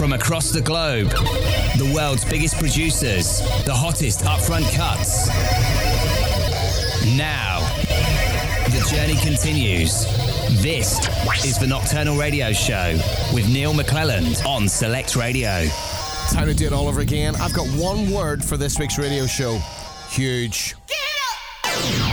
From across the globe, the world's biggest producers, the hottest upfront cuts. Now, the journey continues. This is the Nocturnal Radio Show with Neil McClelland on Select Radio. Time to do it all over again. I've got one word for this week's radio show huge. music in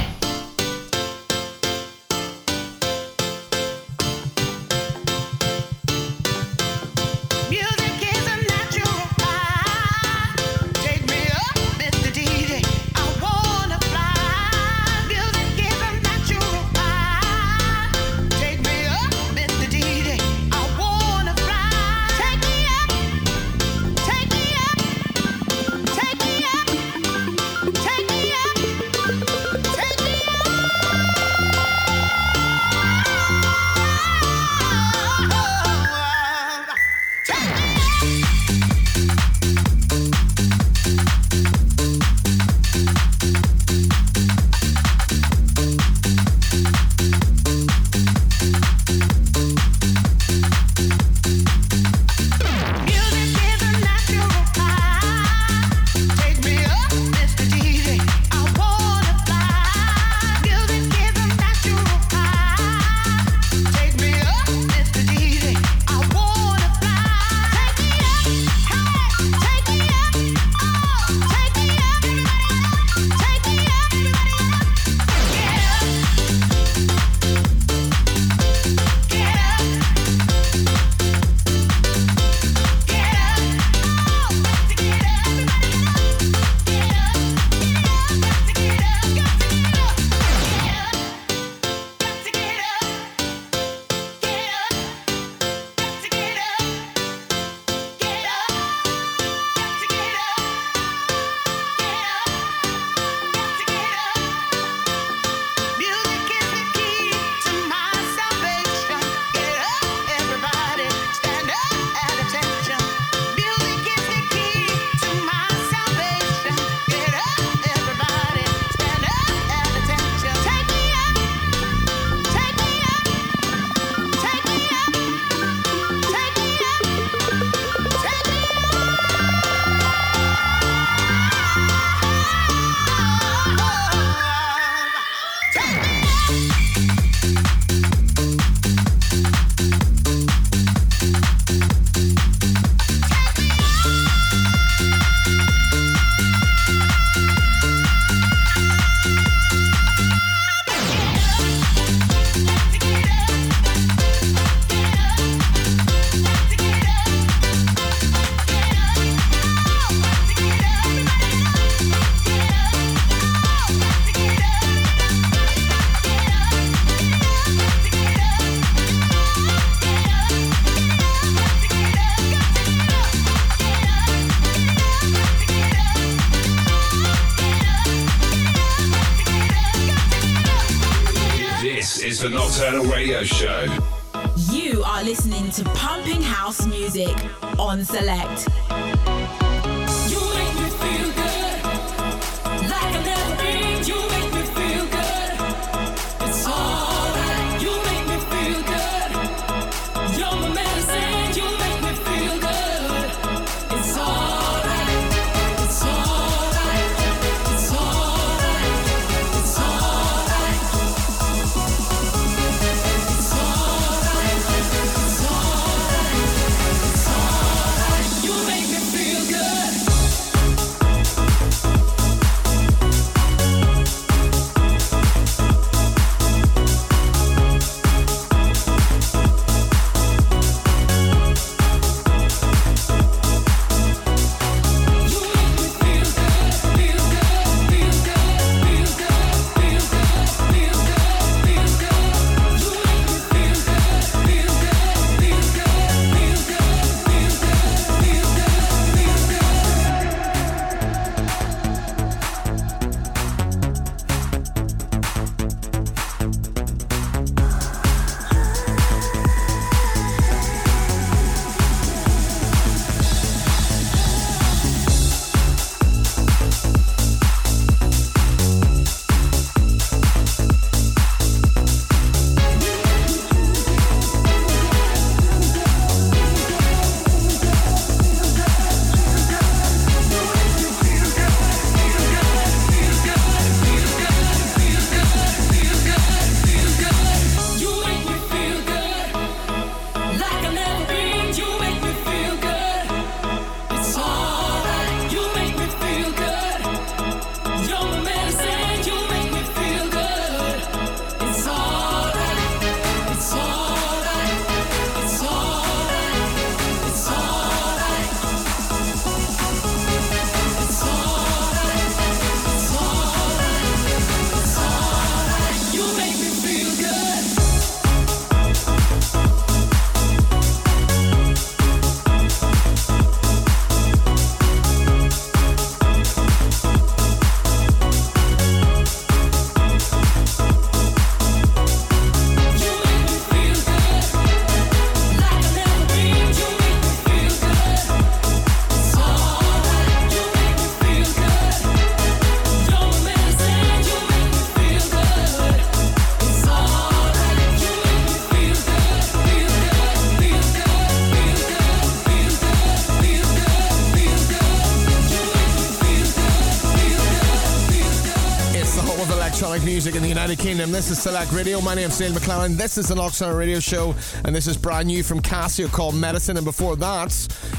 United Kingdom. This is Select Radio. My name name's Neil McClelland. This is the Nocturnal Radio Show, and this is brand new from Casio called Medicine. And before that,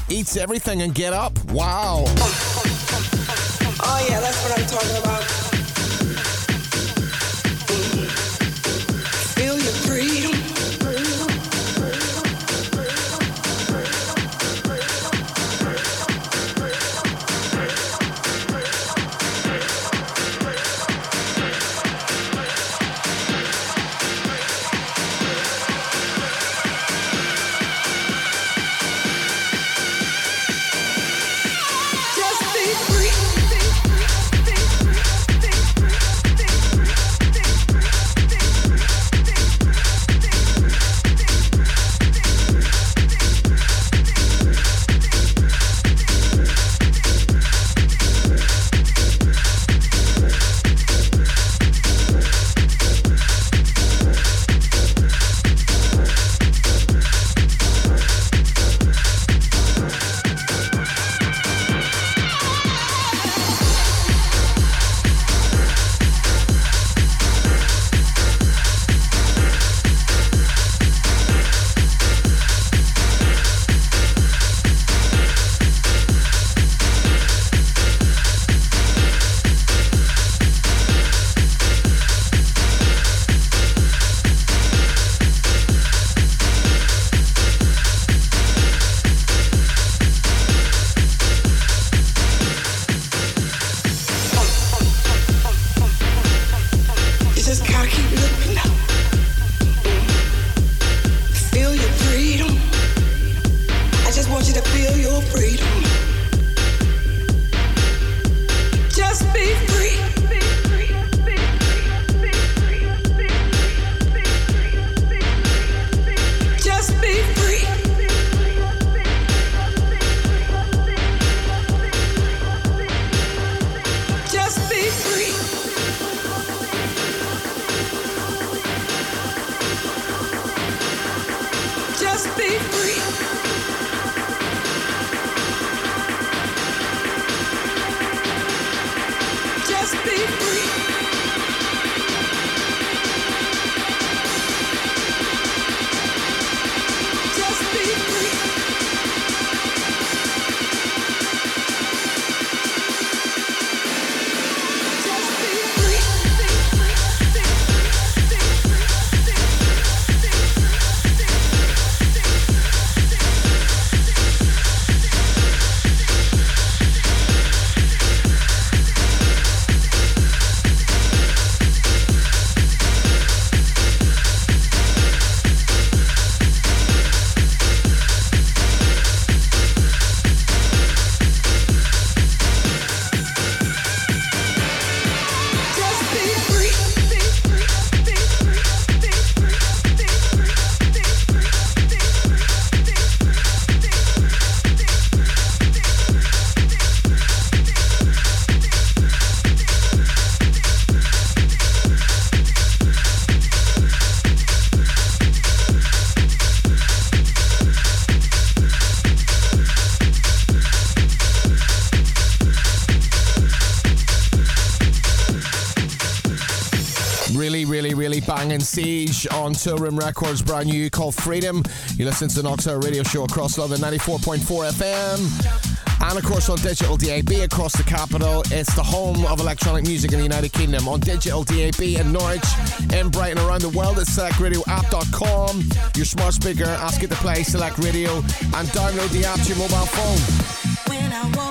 Eats Everything and Get Up. Wow. Oh, yeah, that's what I'm talking about. Siege on Toolroom Records, brand new called Freedom. You listen to the Nocturnal Radio Show across London, 94.4 FM. And of course on digital DAB across the capital. It's the home of electronic music in the United Kingdom. On digital DAB in Norwich, in Brighton, around the world at selectradioapp.com. Your smart speaker, ask it to play Select Radio and download the app to your mobile phone.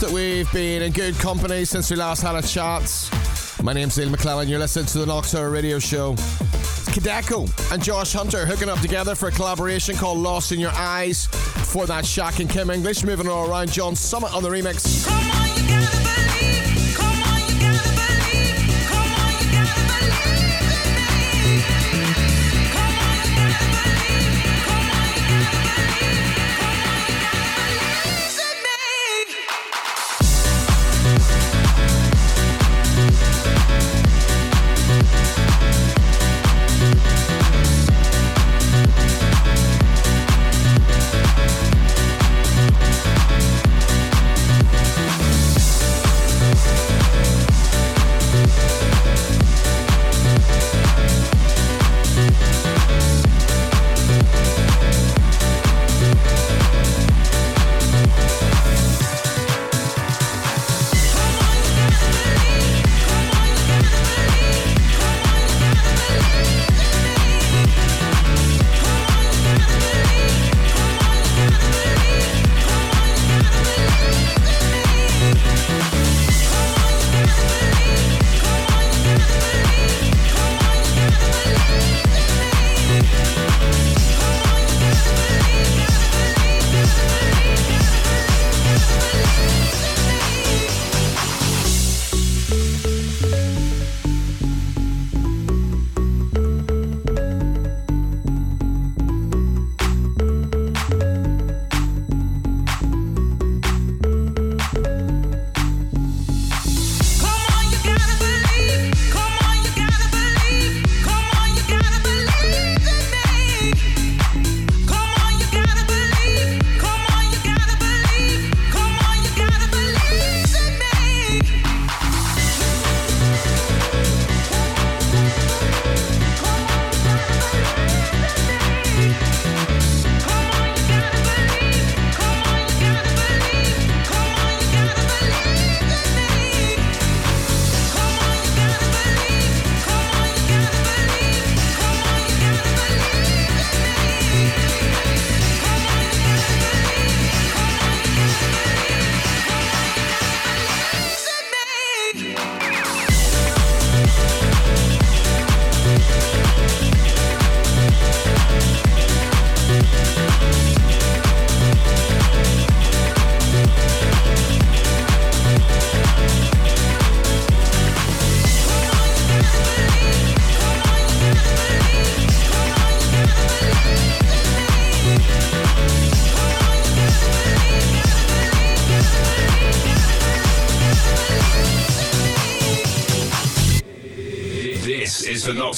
That we've been in good company since we last had a chat. My name's Neil McClelland. You're listening to the Nocturnal Radio Show. Kideko and Josh Hunter hooking up together for a collaboration called Lost in Your Eyes. For that, Shaq and Kim English moving all around. John Summit on the remix.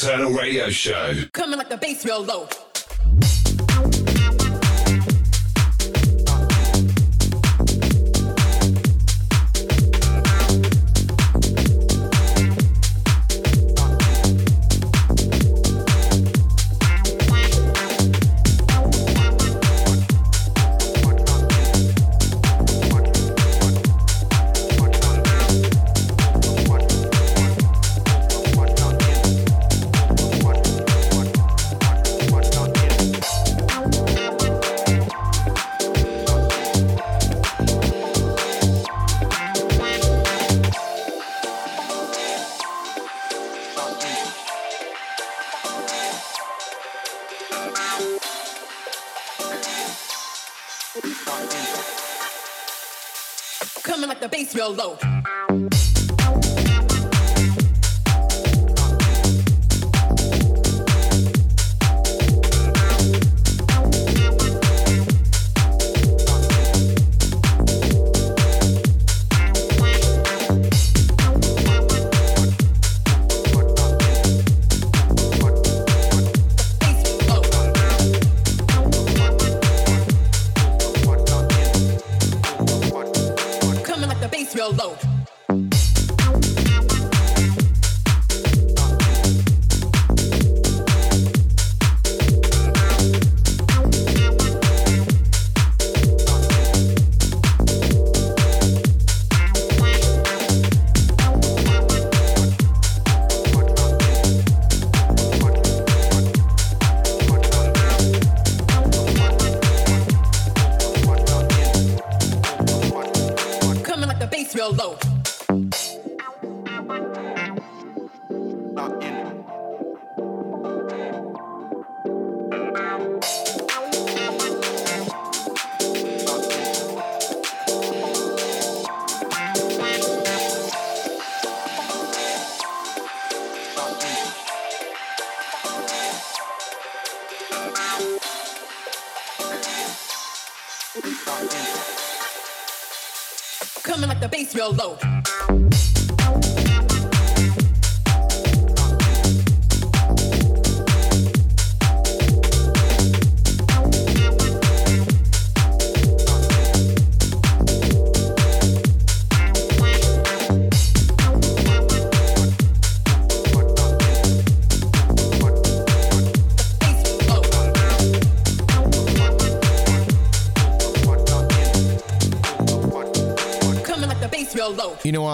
The Nocturnal Radio Show. Coming like the bass real low.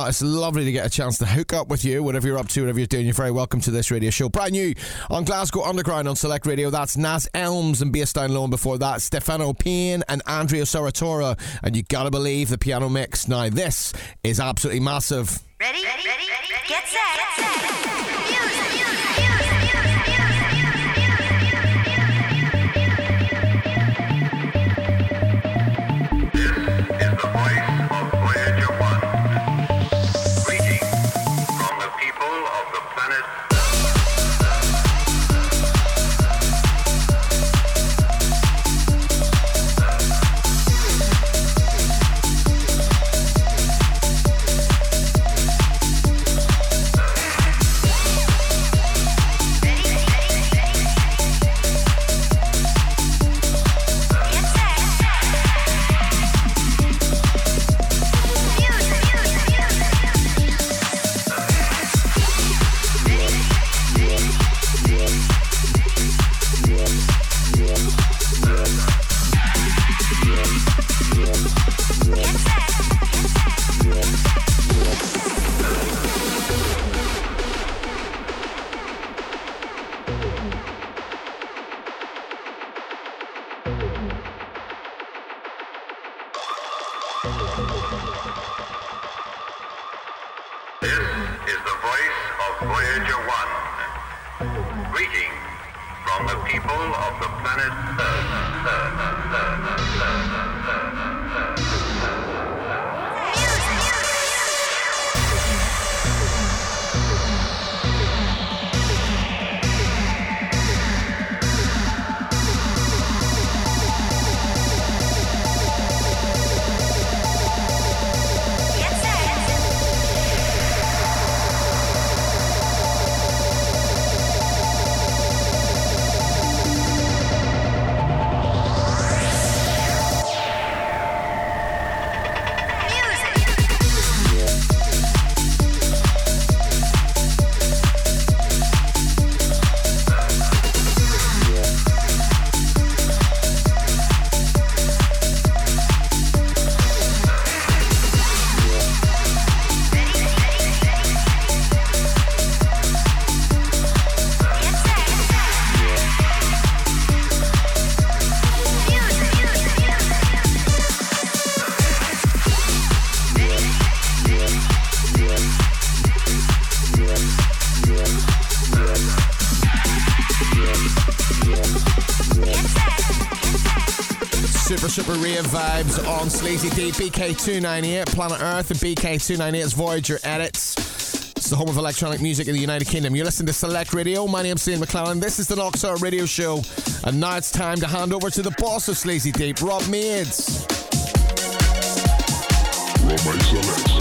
It's lovely to get a chance to hook up with you, whatever you're up to, whatever you're doing. You're very welcome to this radio show. Brand new on Glasgow Underground on Select Radio. That's Nas Elms and Bass Down Low. And before that, Stefano Payne and Andrea Saratora. And you gotta believe the piano mix. Now, this is absolutely massive. Ready? Ready? Ready? Get set. Area Vibes on Sleazy Deep, BK298, Planet Earth, and BK298's Voyager Edits. It's the home of electronic music in the United Kingdom. You're listening to Select Radio. My name's Ian McClelland. This is the Knoxout Radio Show. And now it's time to hand over to the boss of Sleazy Deep, Rob Meads. Rob Meads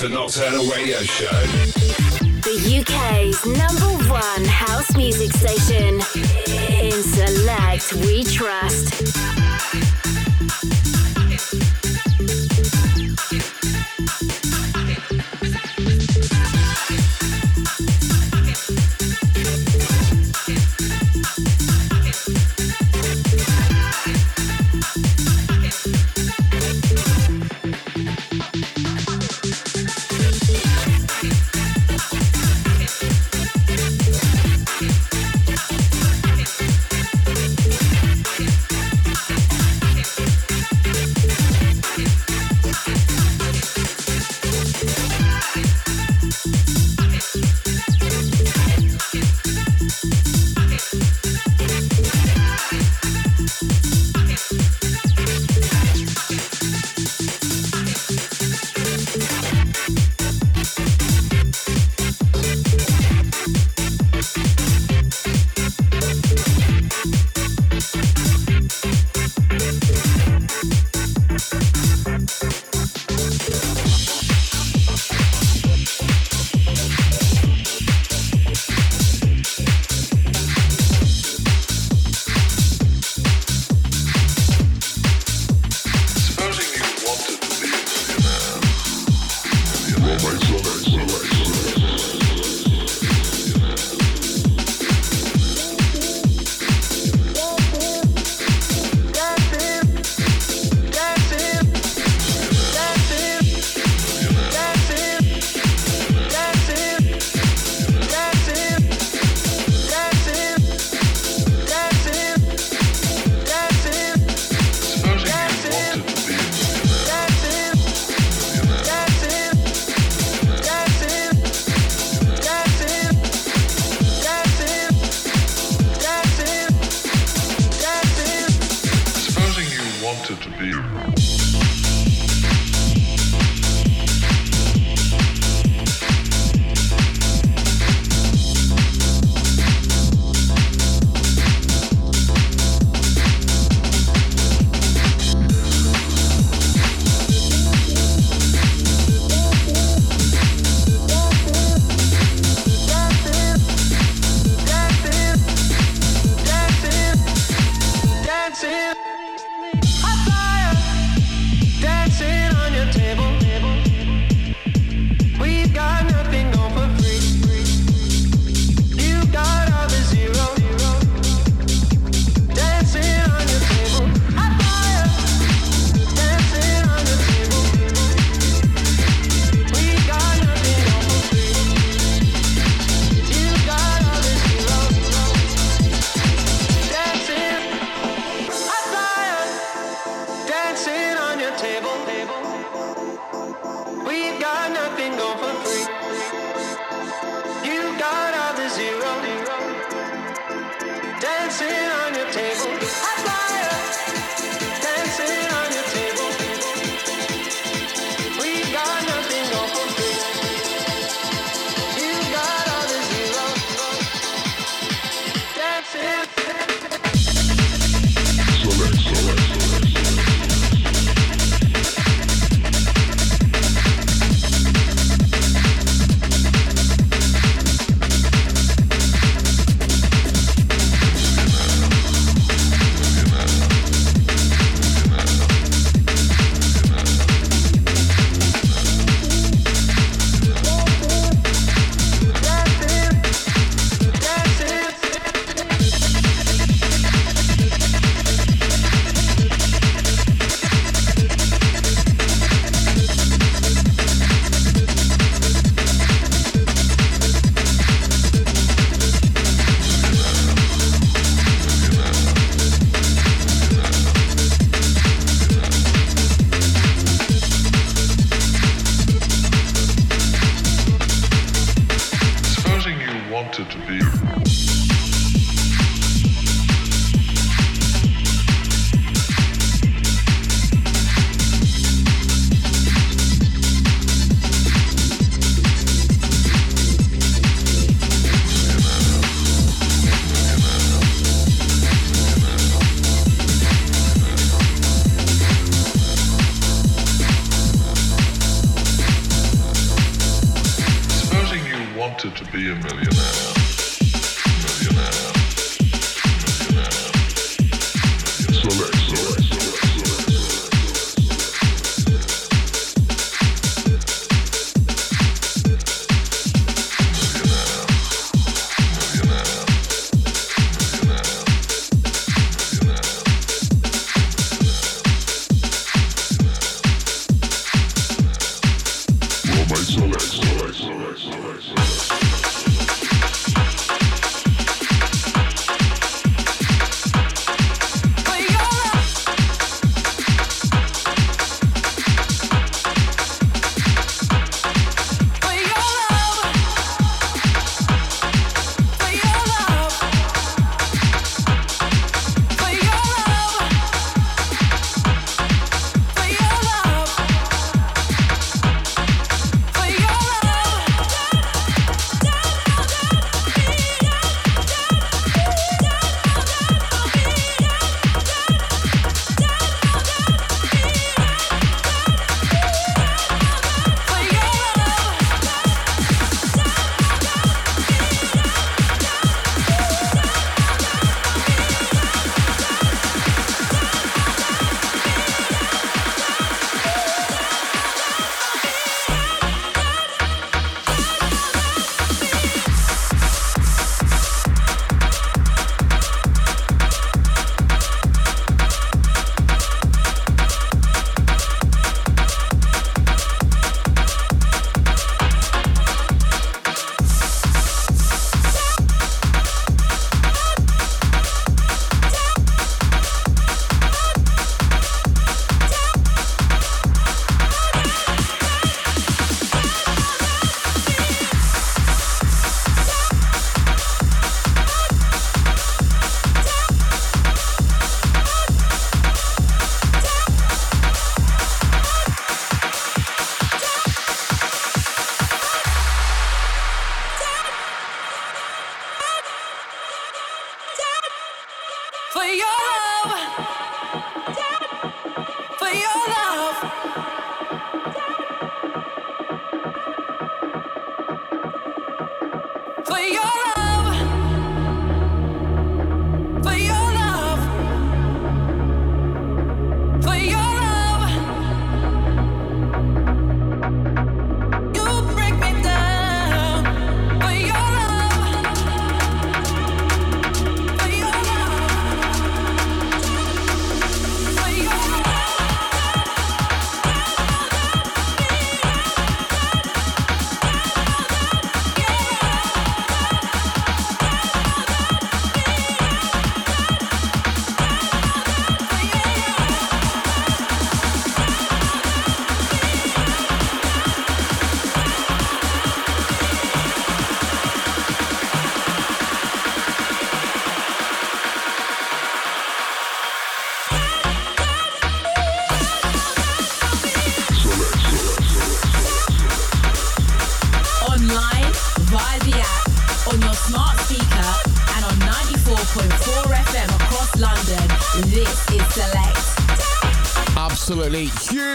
the Nocturnal Radio Show. The UK's number one house music station. In Select, we trust.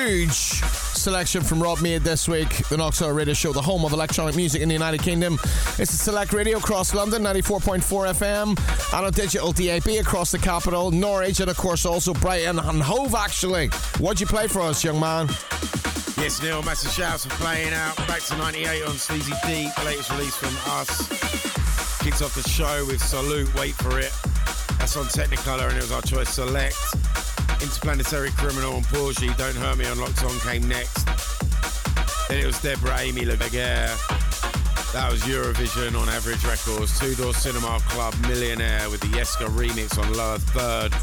Huge selection from Rob Mead this week. The Nocturnal Radio Show, the home of electronic music in the United Kingdom. It's a select radio across London, 94.4 FM, and on digital DAB across the capital, Norwich, and of course also Brighton and Hove, actually. What'd you play for us, young man? Yes, Neil, massive shouts for playing out. Back to 98 on Sleazy Deep, latest release from us. Kicks off the show with Salute, Wait For It. That's on Technicolor and it was our choice Select. Interplanetary Criminal and Porgy, Don't Hurt Me on Locked On came next. Then it was Deborah Amy Leveguer. That was Eurovision on Average Records. Two Door Cinema Club Millionaire with the Yeska remix on Lower Third.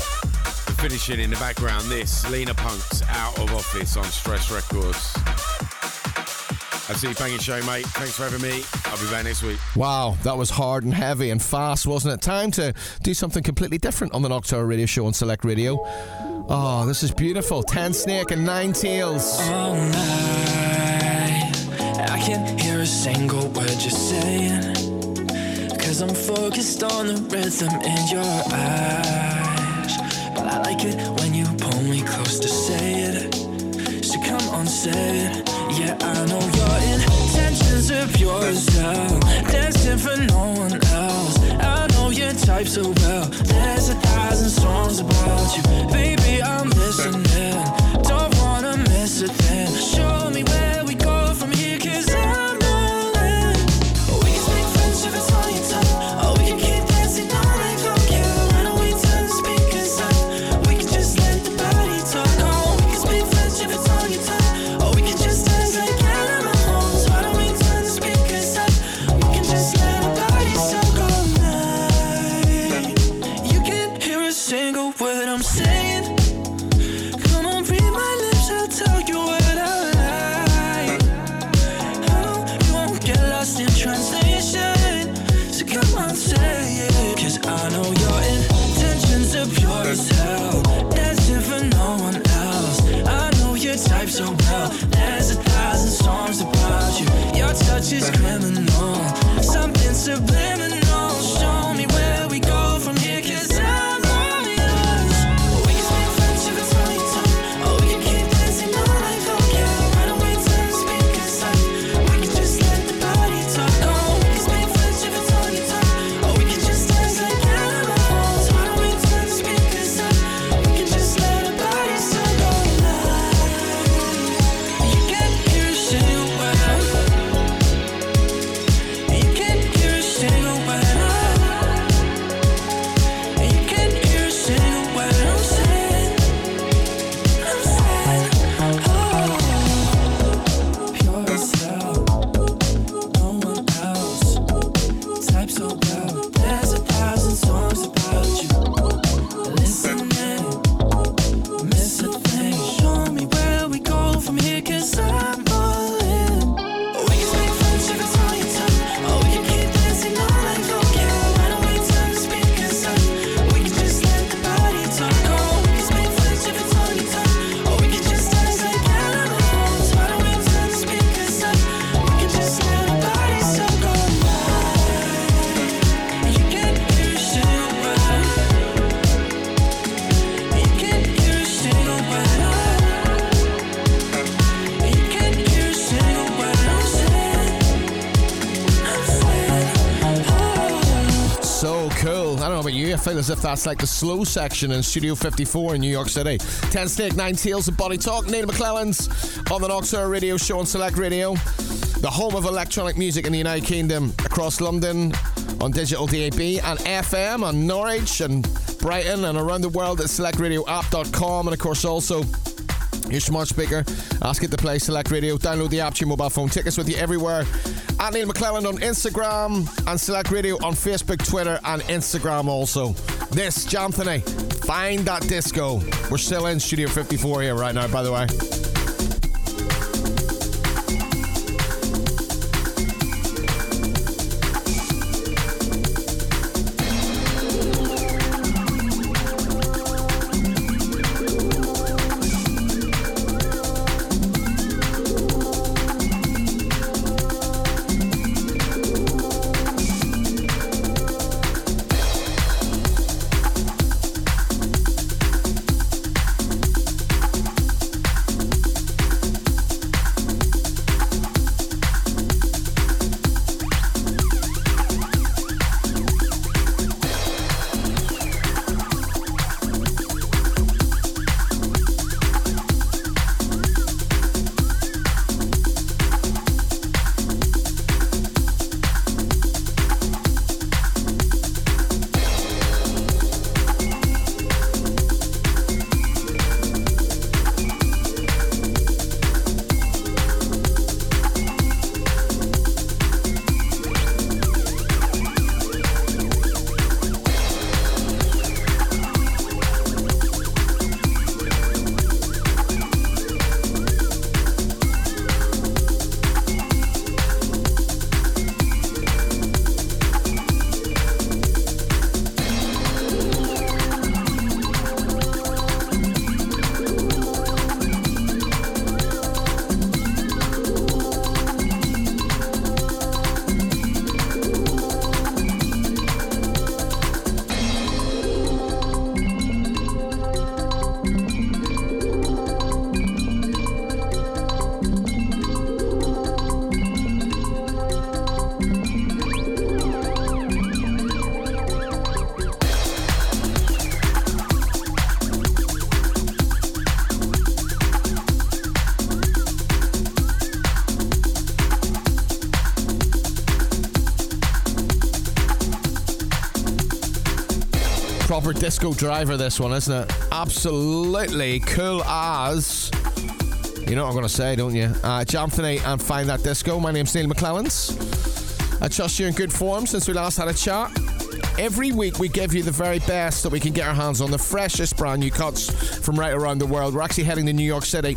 And finishing in the background, this Lena Punk's Out of Office on Stress Records. I see you banging show, mate. Thanks for having me. I'll be back next week. Wow, that was hard and heavy and fast, wasn't it? Time to do something completely different on the Nocturnal Radio Show on Select Radio. Oh, this is beautiful. Tensnake and Nine Tails. All night, I can't hear a single word you're saying. Cause I'm focused on the rhythm in your eyes. But I like it when you pull me close to say it. So come on, say it. Yeah, I know your intentions are pure as hell. Dancing for no one else. I know your type so well. There's a thousand songs about you. as if that's like the slow section in Studio 54 in New York City. Tensnake, 9 Tails, and Body Talk. Neil McClelland's on the Nocturnal Radio Show on Select Radio, the home of electronic music in the United Kingdom, across London on digital DAB and FM on Norwich and Brighton and around the world at selectradioapp.com and of course also your smart speaker. Ask it to play Select Radio. Download the app to your mobile phone. Take us with you everywhere. At Neil McClelland on Instagram and Select Radio on Facebook, Twitter, and Instagram also. This, Jonathan, Find that disco. We're still in Studio 54 here right now, by the way. Disco Driver, this one, isn't it? Absolutely cool as. You know what I'm going to say, don't you? Uh, tonight and Find That Disco. My name's Neil McClellands. I trust you're in good form since we last had a chat. Every week, we give you the very best that we can get our hands on, the freshest brand new cuts from right around the world. We're actually heading to New York City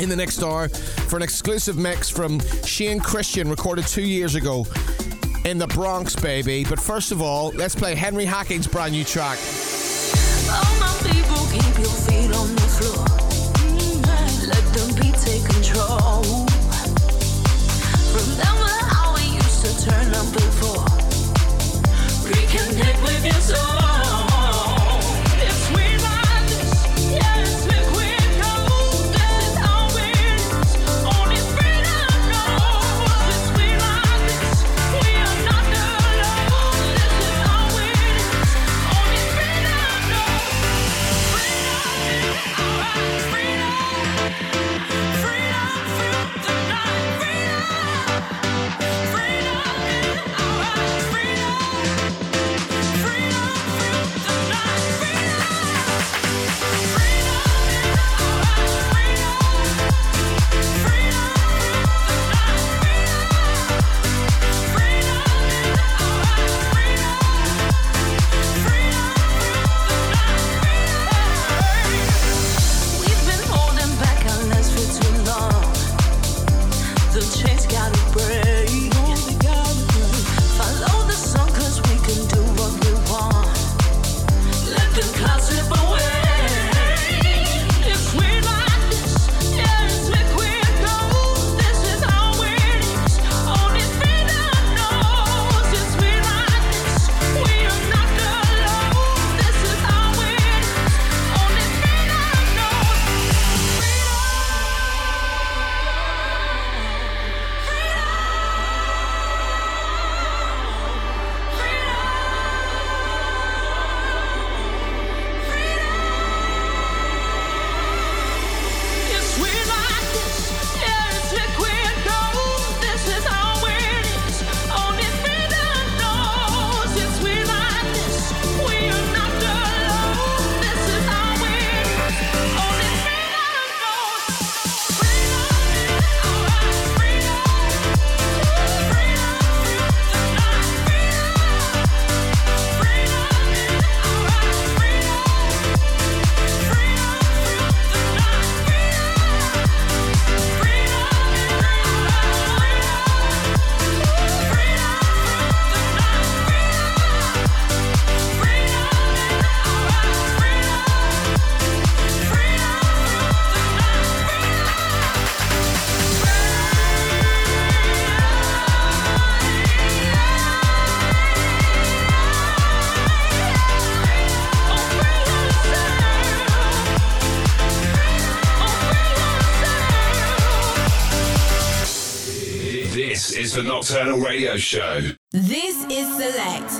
in the next hour for an exclusive mix from Shane Christian, recorded two years ago in the Bronx, baby. But first of all, let's play Henry Hacking's brand new track. The Nocturnal Radio Show. This is Select.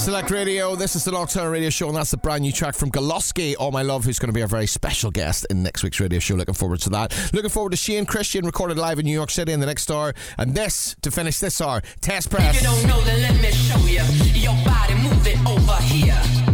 Select Radio. This is the Nocturnal Radio Show, and that's the brand new track from Goloski, all My Love, who's going to be a very special guest in next week's radio show. Looking forward to that. Looking forward to Shane Christian, recorded live in New York City in the next hour. And this, to finish this hour, Test Press. If you don't know, then let me show you. Your body, move it over here.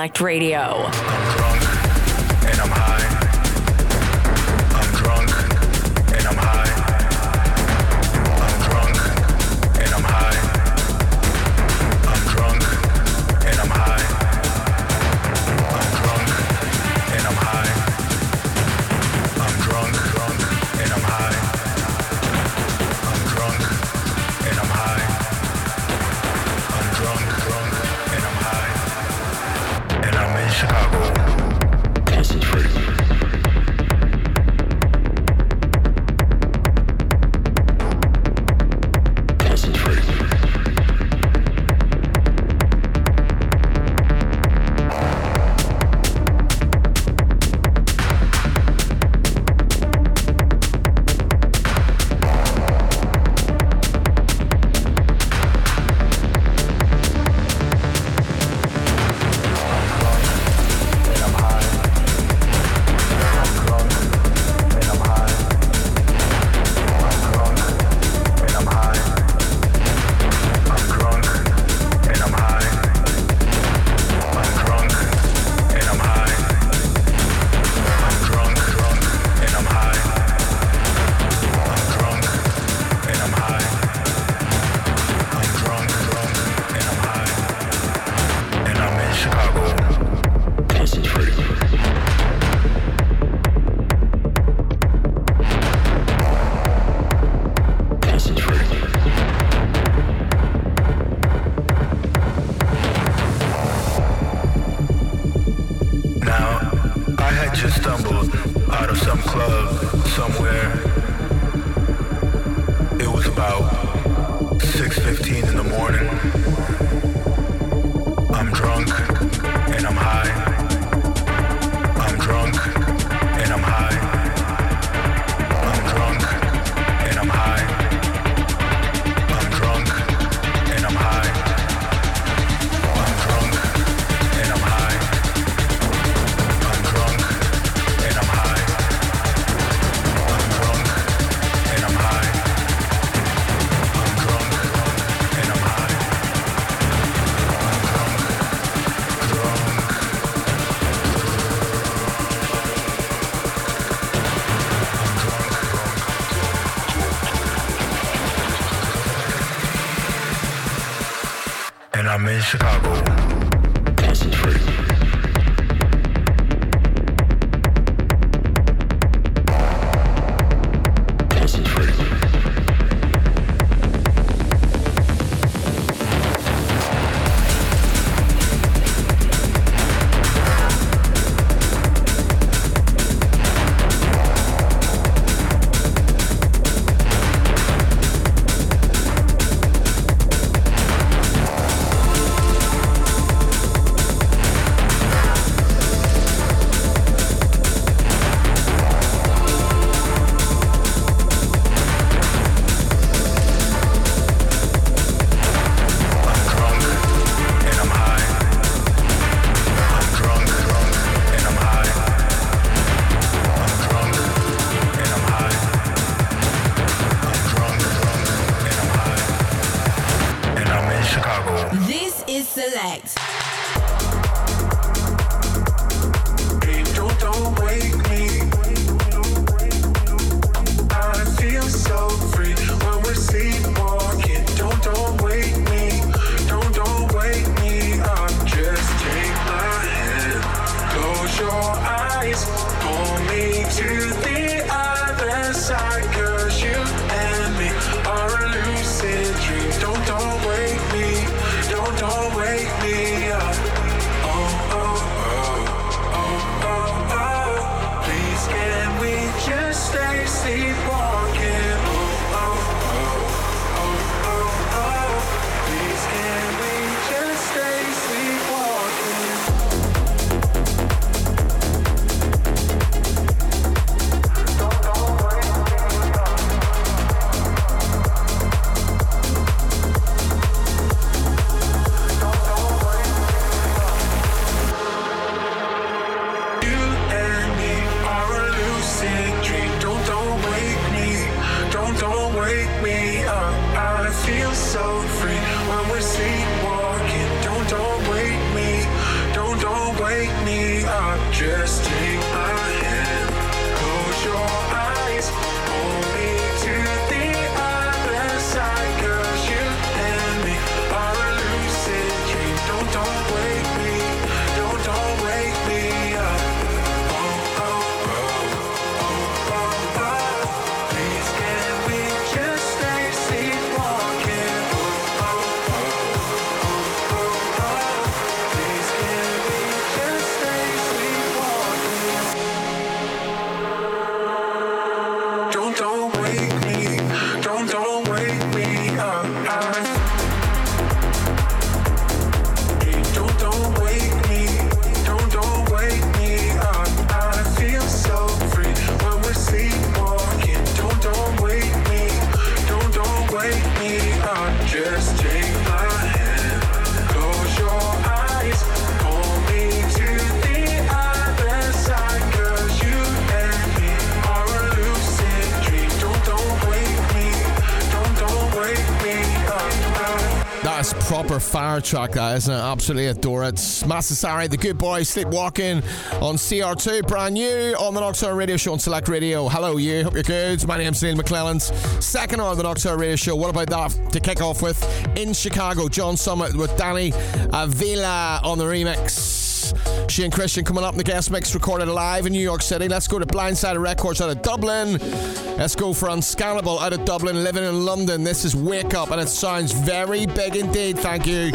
Select Radio. killer track that isn't it? Absolutely adore it. Massasari, the good boy, sleepwalking on CR2, brand new on the Nocturnal Radio Show on Select Radio. Hello, you. Hope you're good. My name's Neil McClelland's second hour of the Nocturnal Radio Show. What about that to kick off with in Chicago? John Summit with Danny Avila on the remix. Shane Christian coming up in the guest mix recorded live in New York City. Let's go to Blindsided Records out of Dublin. Let's go for Unscannable out of Dublin, living in London. This is Wake Up, and it sounds very big indeed. Thank you.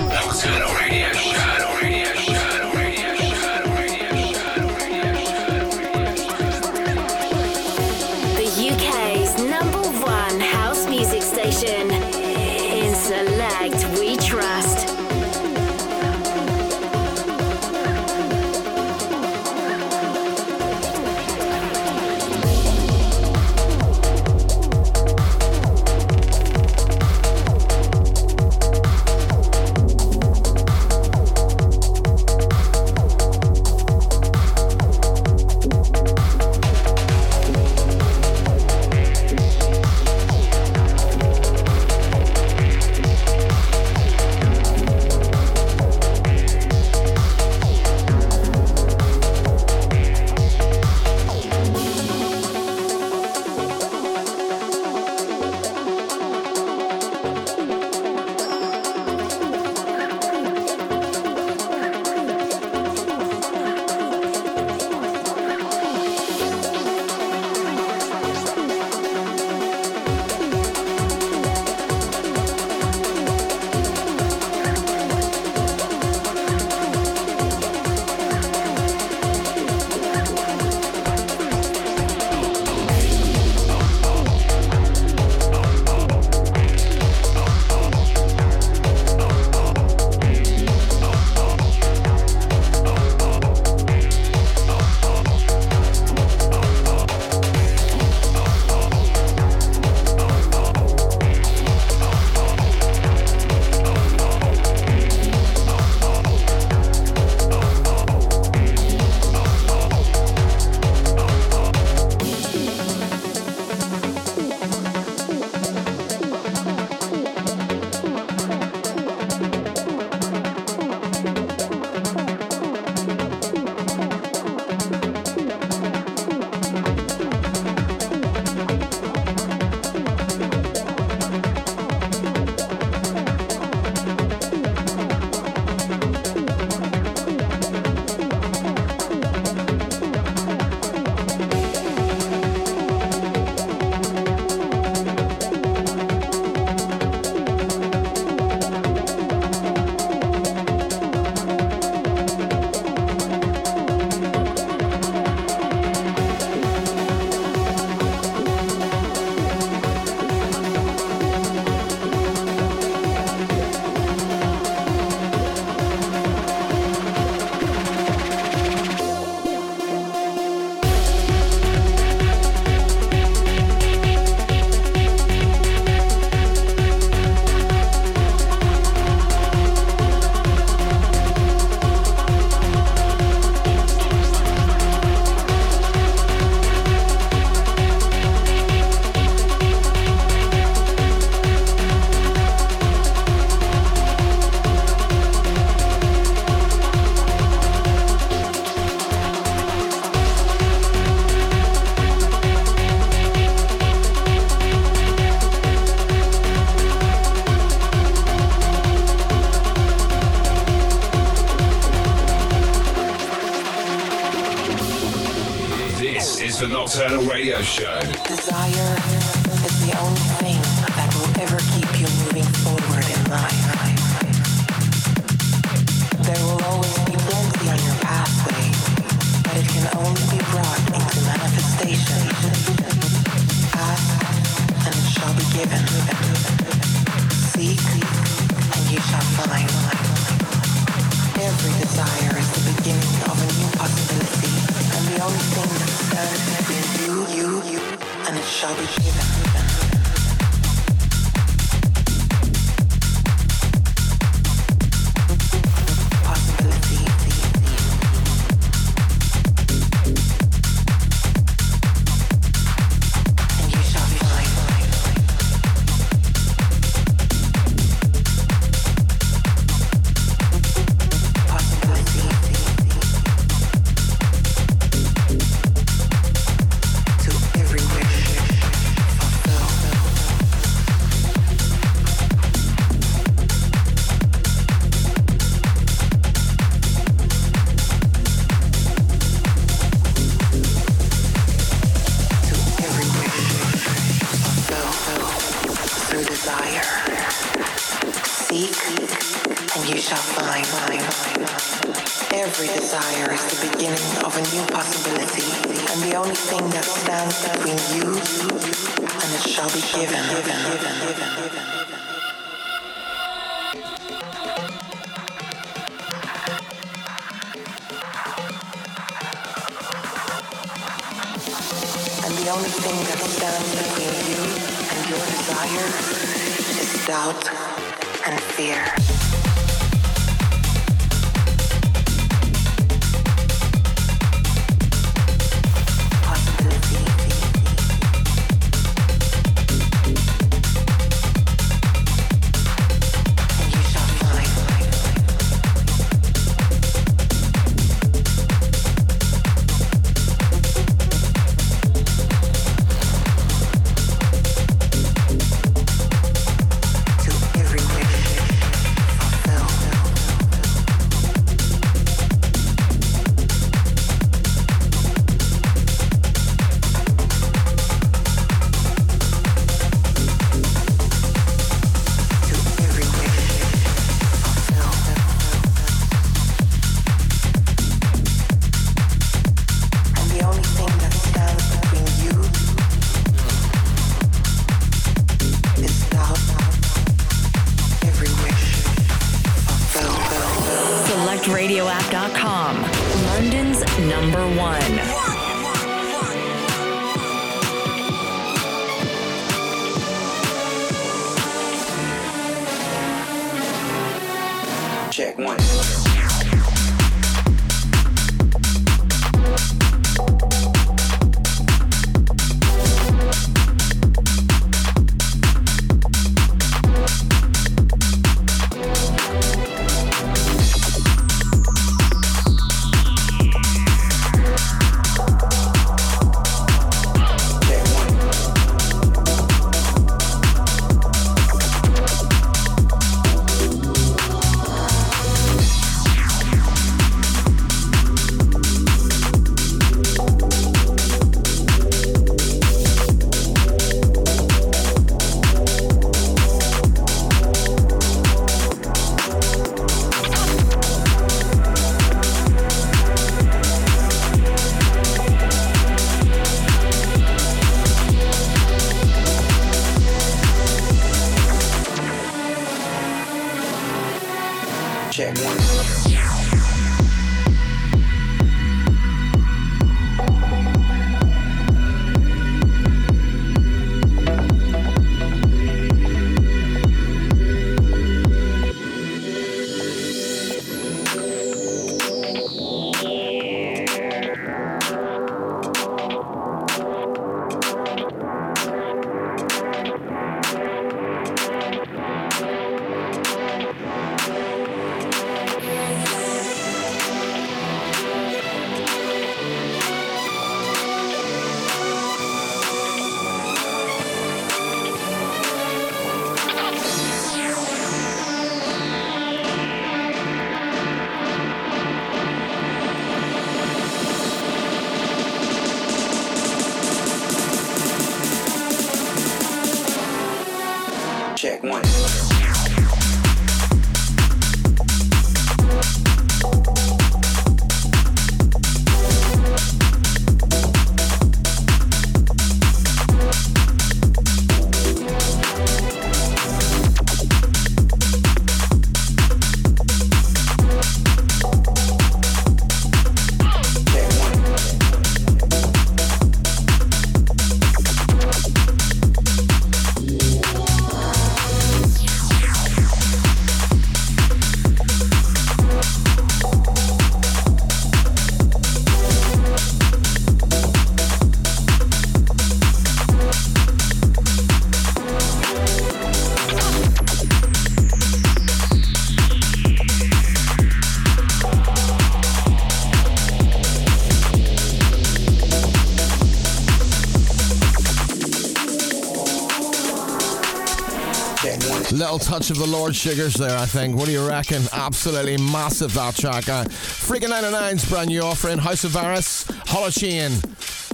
Touch of the Lord Sugars there, I think. What do you reckon? Absolutely massive that track. Uh, Freaking 99's brand new offering, House of Varus, Holocene.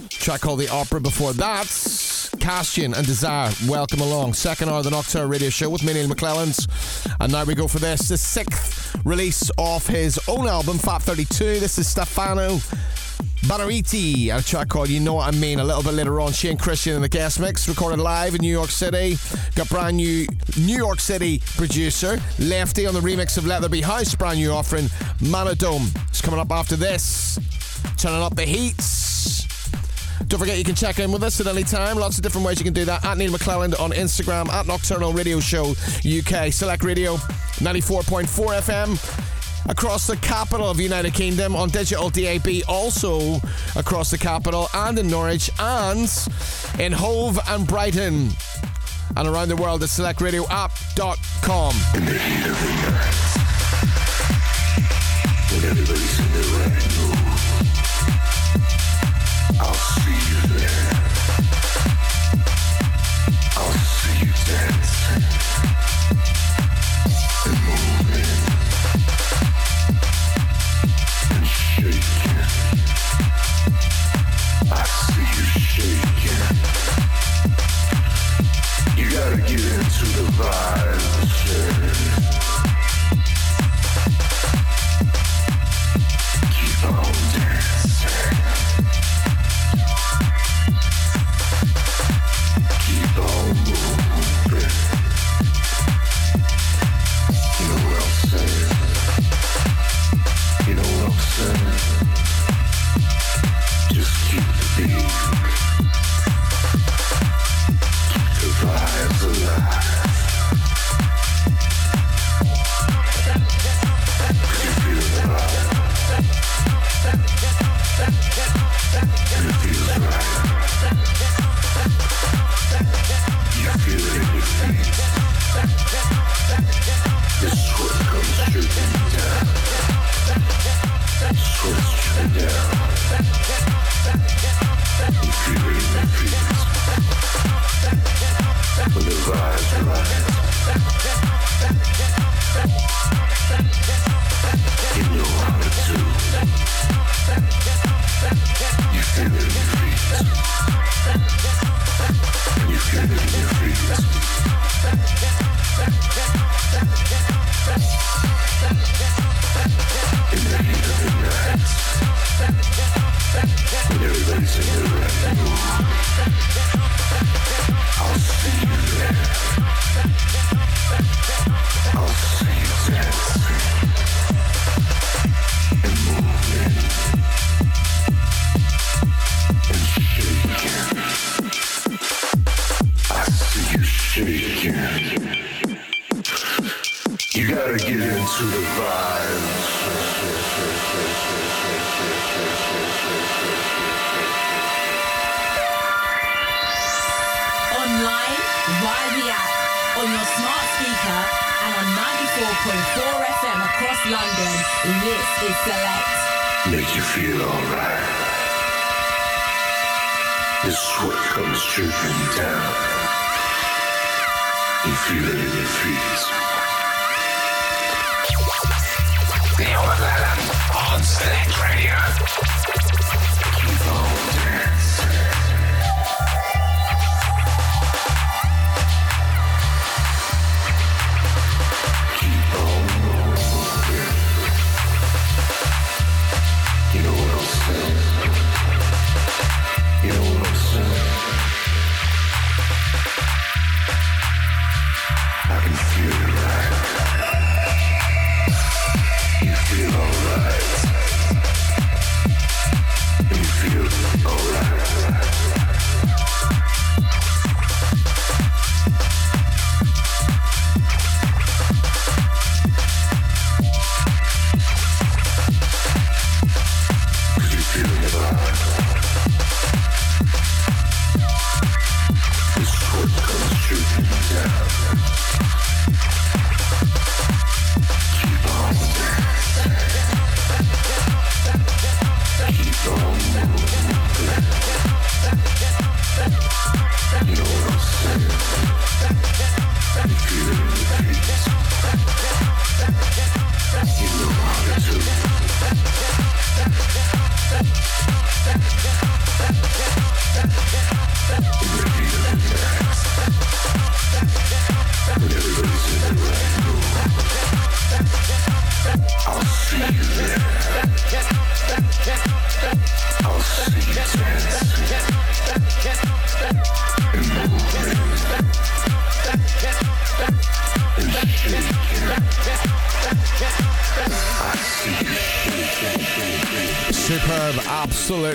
Track called The Opera before that. Castian and Desire, welcome along. Second hour of the Nocturnal Radio Show with me, Neil McClelland's. And now we go for this, the sixth release of his own album, Fat 32. This is Stefano Banariti, a track called You Know What I Mean. A little bit later on, Shane Christian in the guest mix, recorded live in New York City. Got brand new New York City producer, Lefty on the remix of Be House, brand new offering, Manodome. It's coming up after this. Turning up the heats. Don't forget you can check in with us at any time. Lots of different ways you can do that. At Neil McClelland on Instagram, at Nocturnal Radio Show UK, Select Radio 94.4 FM across the capital of the United Kingdom on digital DAB, also across the capital and in Norwich and in Hove and Brighton and around the world at selectradioapp.com. In the heat of the night, when everybody's in the right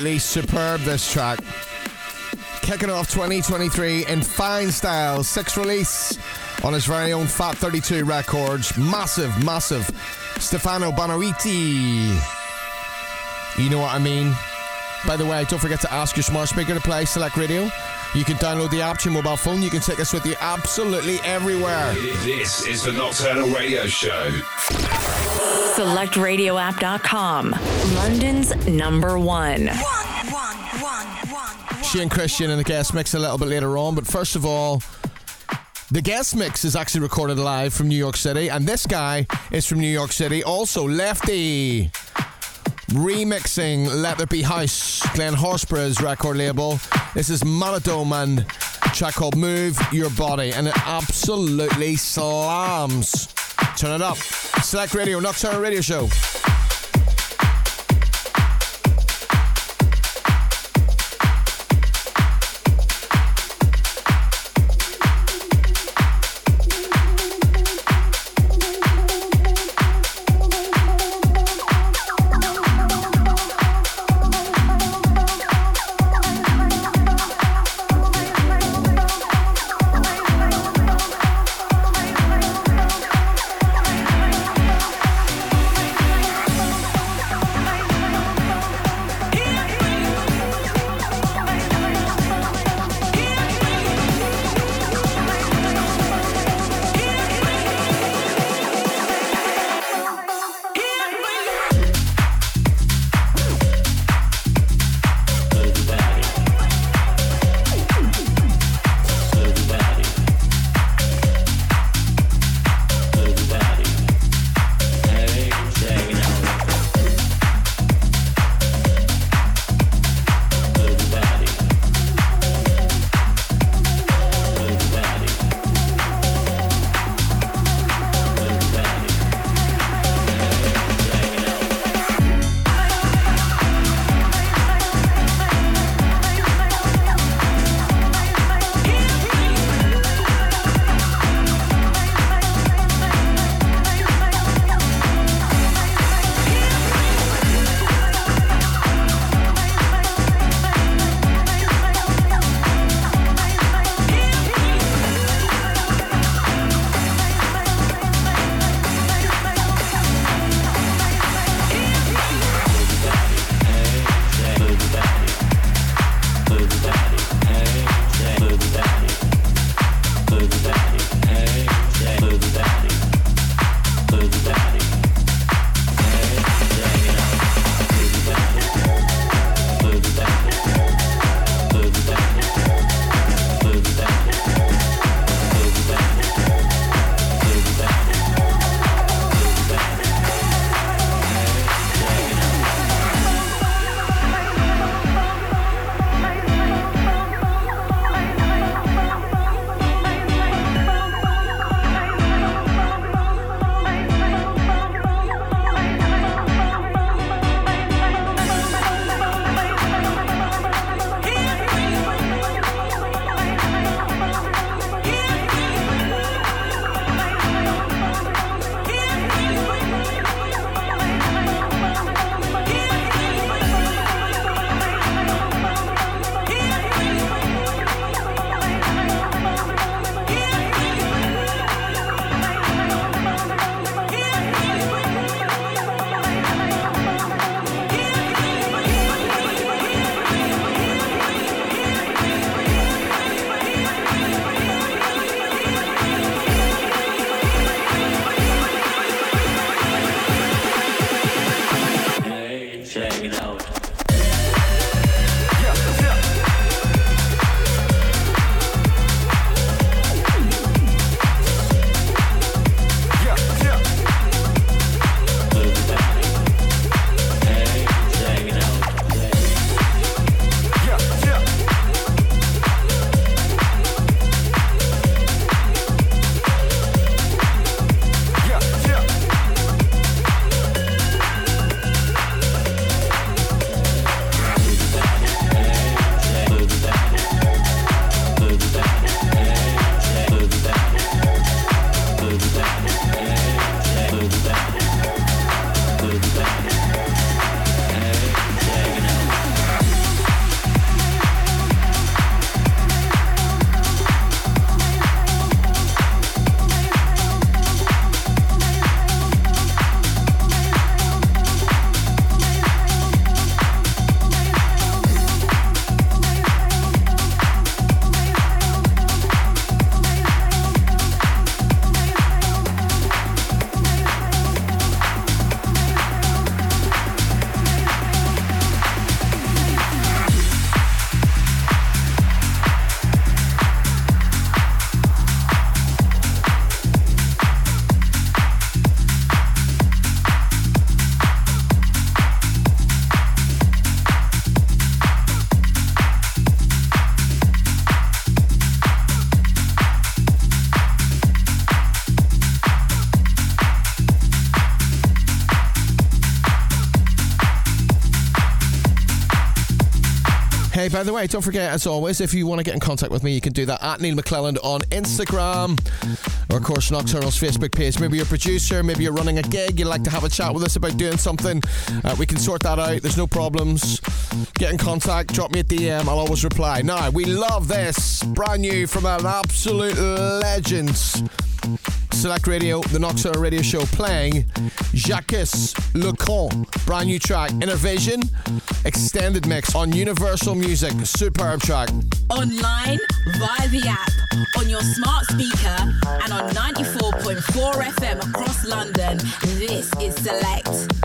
Absolutely superb, this track. Kicking off 2023 in fine style. Sixth release on his very own Fat 32 Records. Massive, massive. Stefano Bonoiti. You know what I mean? By the way, don't forget to ask your smart speaker to play Select Radio. You can download the app to your mobile phone. You can take us with you absolutely everywhere. This is the Nocturnal Radio Show. SelectRadioApp.com. London's number one. Shane Christian and the guest mix a little bit later on, but first of all, the guest mix is actually recorded live from New York City, and this guy is from New York City, also Lefty. Remixing Let There Be House, Glenn Horsborough's record label. This is Monodome and track called Move Your Body, and it absolutely slams. Turn it up. Select Radio, Nocturnal Radio Show. Hey, by the way, don't forget, as always, if you want to get in contact with me, you can do that at Neil McClelland on Instagram or, of course, Nocturnal's Facebook page. Maybe you're a producer, maybe you're running a gig, you'd like to have a chat with us about doing something. Uh, we can sort that out. There's no problems. Get in contact, drop me a DM, I'll always reply. Now, we love this. Brand new from an absolute legend. Select Radio, the Nocturnal Radio Show, playing Jacques Lu Cont, Brand new track, Innervision, extended mix on Universal Music. Superb track. Online, via the app, on your smart speaker, and on 94.4 FM across London. This is Select.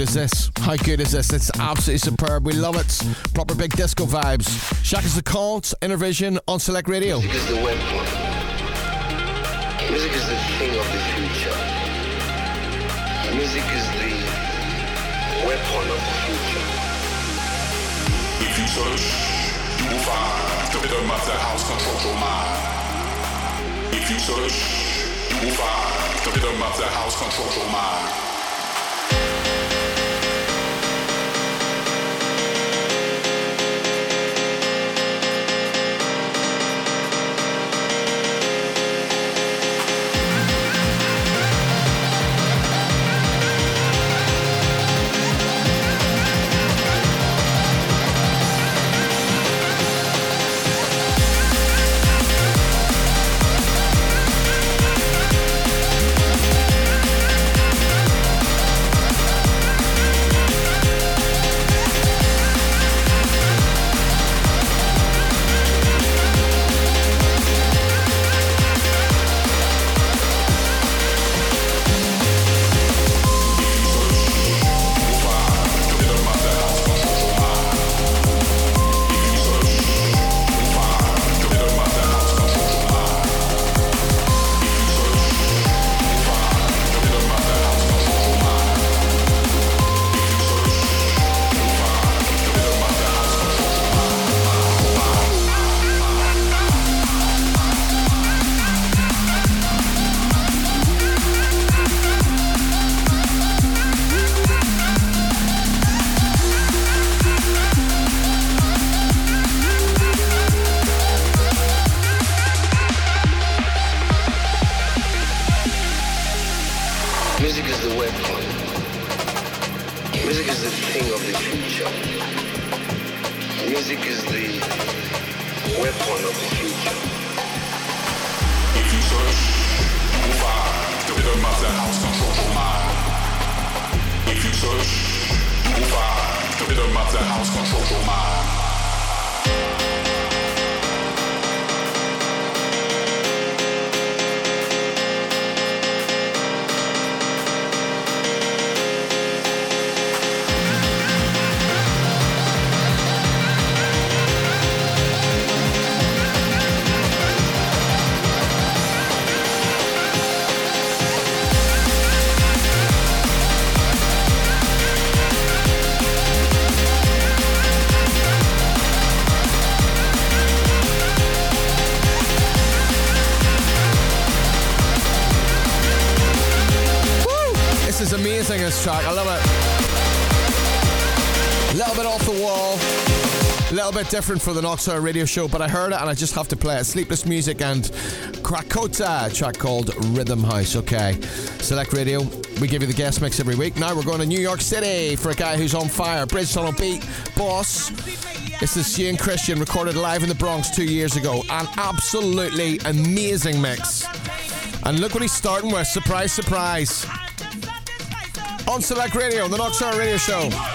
Good is this? How good is this? It's absolutely superb. We love it. Proper big disco vibes. Shaq is the cult, Intervision on Select Radio. Music is the weapon. Music is the thing of the future. Music is the weapon of the future. If you search, you will find the rhythm of the house controls your mind. If you search, you will find the rhythm of the house controls your mind. Bit different for the Nocturnal radio show, but I heard it and I just have to play it. Sleepless Music and Krakota, track called Rhythm House. Okay. Select Radio. We give you the guest mix every week. Now we're going to New York City for a guy who's on fire. Bridge Tunnel Beat, Boss. This is Shane Christian recorded live in the Bronx two years ago. An absolutely amazing mix. And look what he's starting with. Surprise, surprise. On Select Radio, the Nocturnal Radio Show.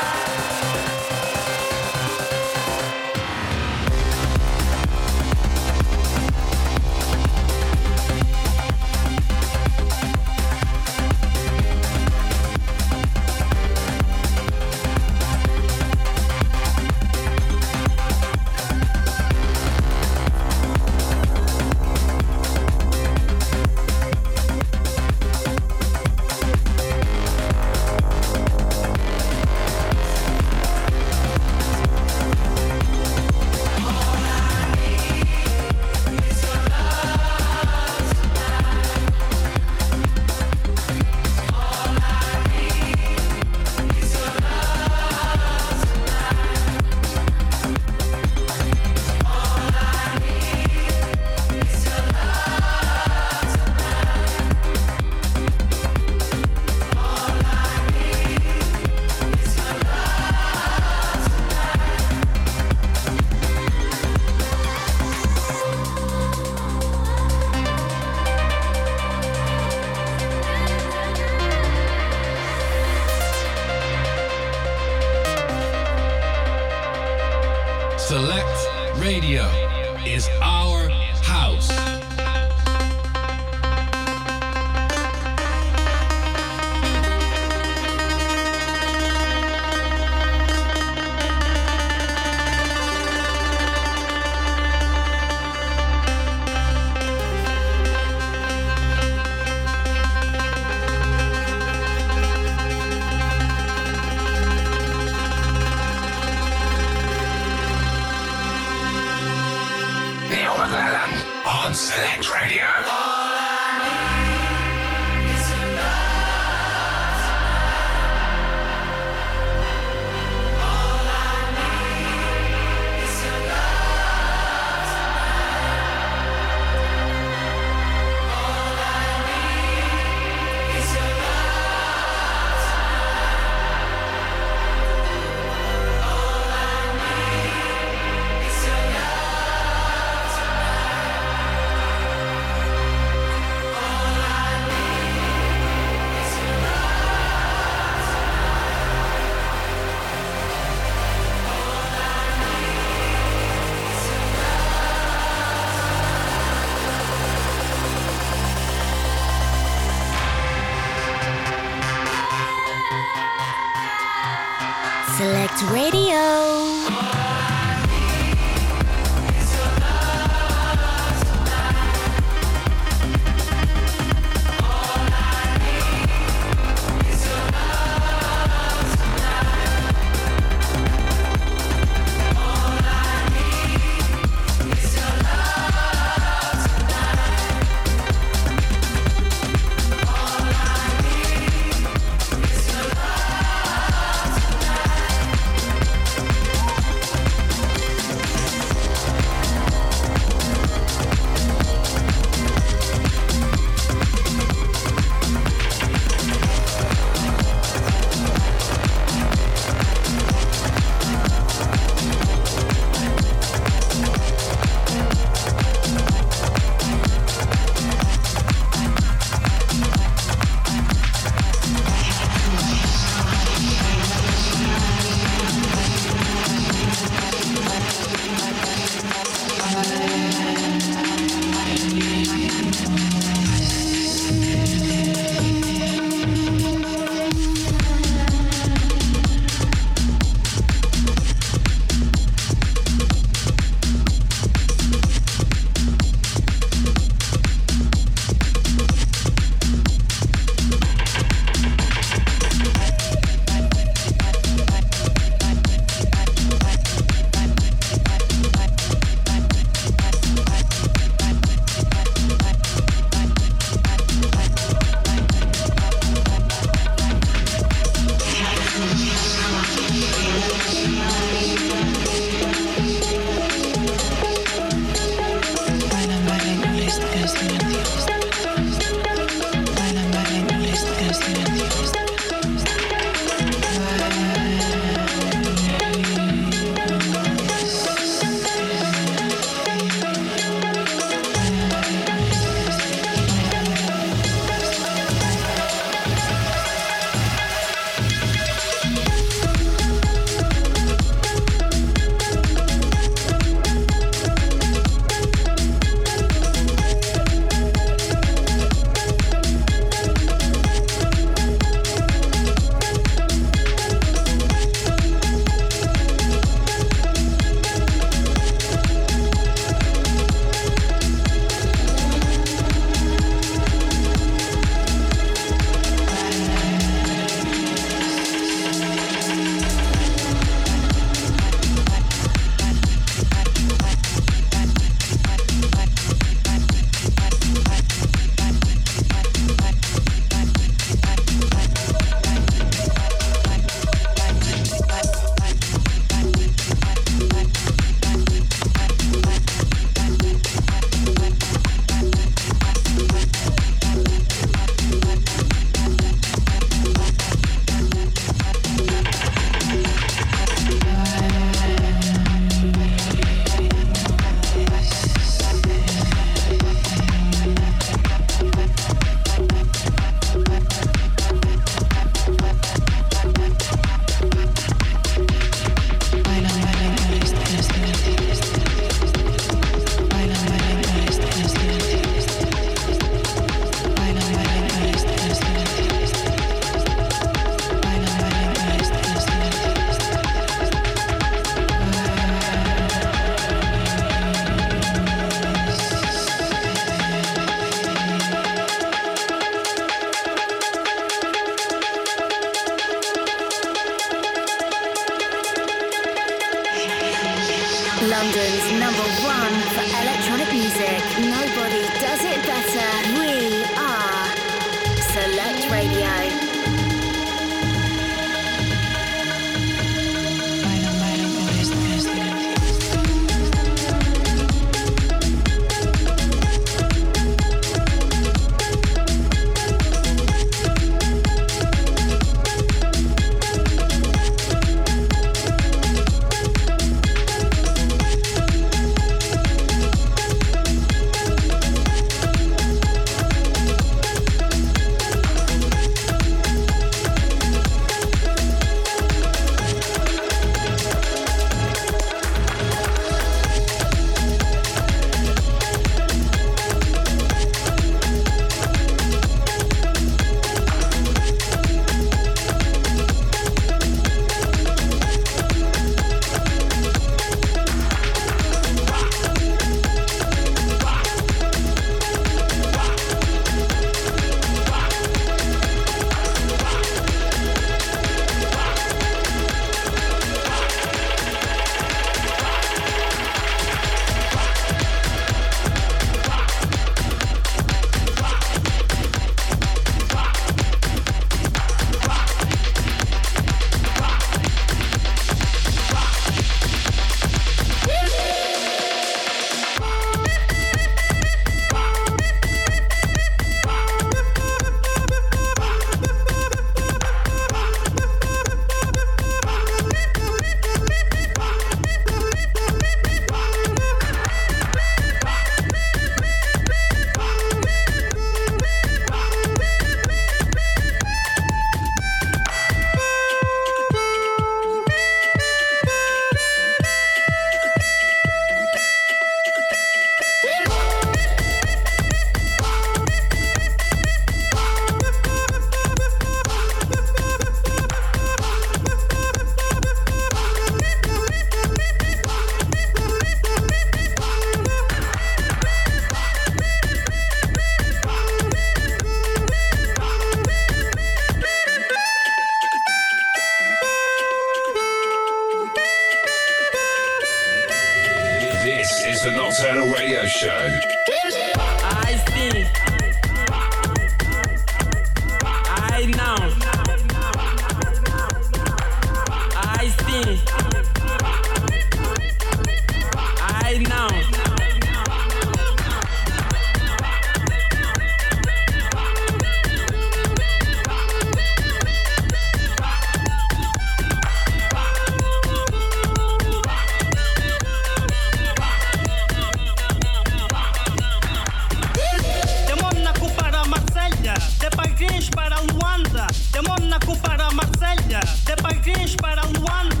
España, de París para Luanda.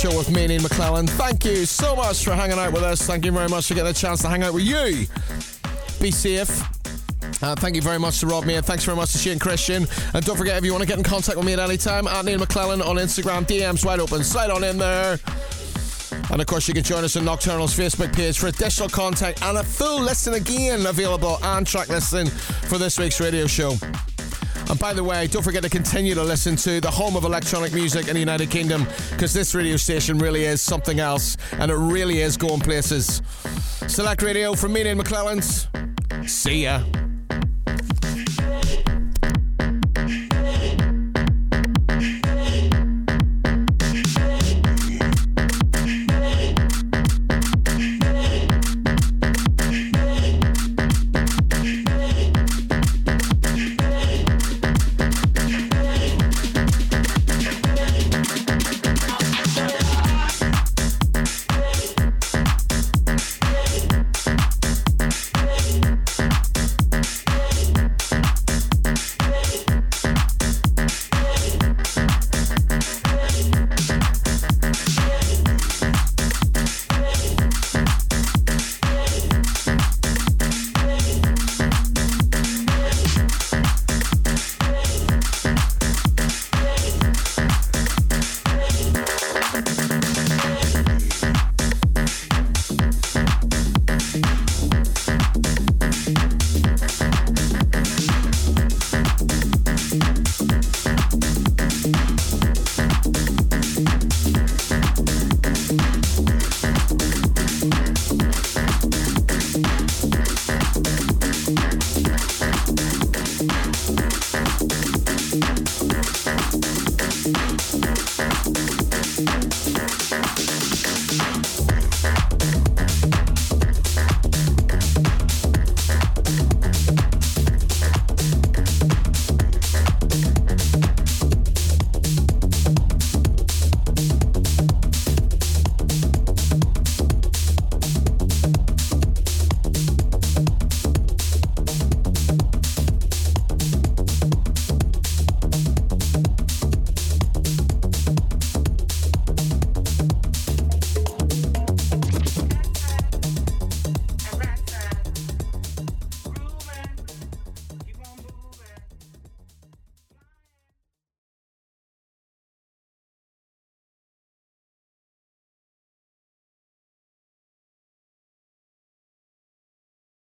show with me, and McClelland. Thank you so much for hanging out with us. Thank you very much for getting a chance to hang out with you. Be safe. Uh, thank you very much to Rob Meir. Thanks very much to Shane Christian. And don't forget, if you want to get in contact with me at any time, at Neil McClelland on Instagram, DMs wide open. Slide on in there. And of course, you can join us on Nocturnal's Facebook page for additional content and a full listen again available and track listing for this week's radio show. And by the way, don't forget to continue to listen to the home of electronic music in the United Kingdom because this radio station really is something else and it really is going places. Select Radio from me and McClelland's. See ya.